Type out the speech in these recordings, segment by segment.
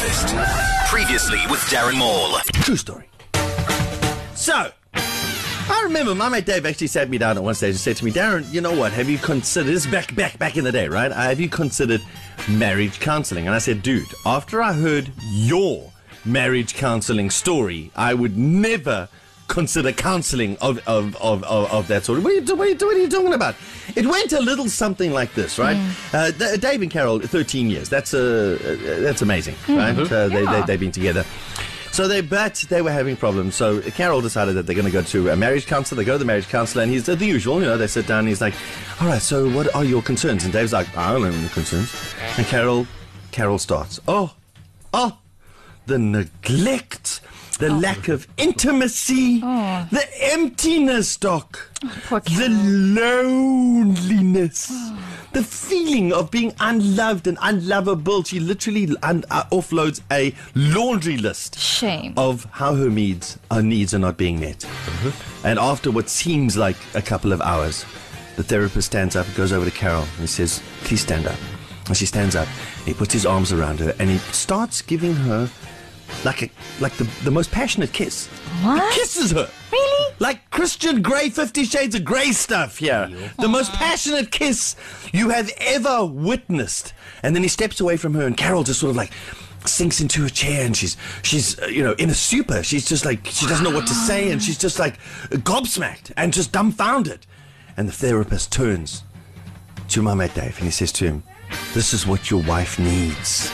Breakfast. Previously with Darren Maule. True story. So, I remember my mate Dave actually sat me down at one stage and said to me, Darren, you know what? Have you considered this back back back in the day, right? Uh, Have you considered marriage counseling? And I said, dude, after I heard your marriage counseling story, I would never consider counseling of of, of, of, of that sort. What are, you, what, are you, what are you talking about? It went a little something like this, right? Uh, Dave and Carol, 13 years. That's uh, uh, that's amazing, right? Uh, they, they, they've been together. So they, but they were having problems. So Carol decided that they're going to go to a marriage counselor. They go to the marriage counselor, and he's the usual. You know, they sit down. and He's like, "All right, so what are your concerns?" And Dave's like, "I don't have any concerns." And Carol, Carol starts, "Oh, oh, the neglect, the lack of intimacy, the emptiness, Doc, poor the loneliness." The feeling of being unloved and unlovable. She literally un- uh, offloads a laundry list Shame. of how her needs her needs are not being met. And after what seems like a couple of hours, the therapist stands up and goes over to Carol and he says, "Please stand up." And she stands up. And he puts his arms around her and he starts giving her like a like the, the most passionate kiss. What? He kisses her. Really? Like Christian Grey, Fifty Shades of Grey stuff here. The most passionate kiss you have ever witnessed. And then he steps away from her, and Carol just sort of like sinks into a chair, and she's she's uh, you know in a stupor. She's just like she doesn't know what to say, and she's just like gobsmacked and just dumbfounded. And the therapist turns to my mate Dave, and he says to him, "This is what your wife needs.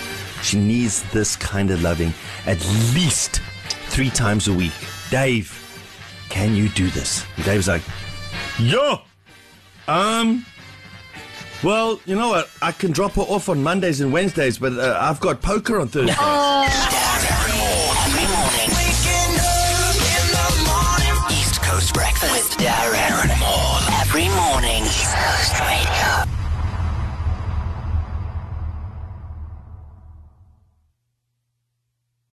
She needs this kind of loving at least three times a week. Dave, can you do this?" And Dave's like, Yo, um." Well, you know what? I can drop her off on Mondays and Wednesdays, but uh, I've got poker on Thursdays. Darren Maule. Every morning. Waking up in the morning. East Coast Breakfast with Darren Maule. Every morning. East Coast Radio.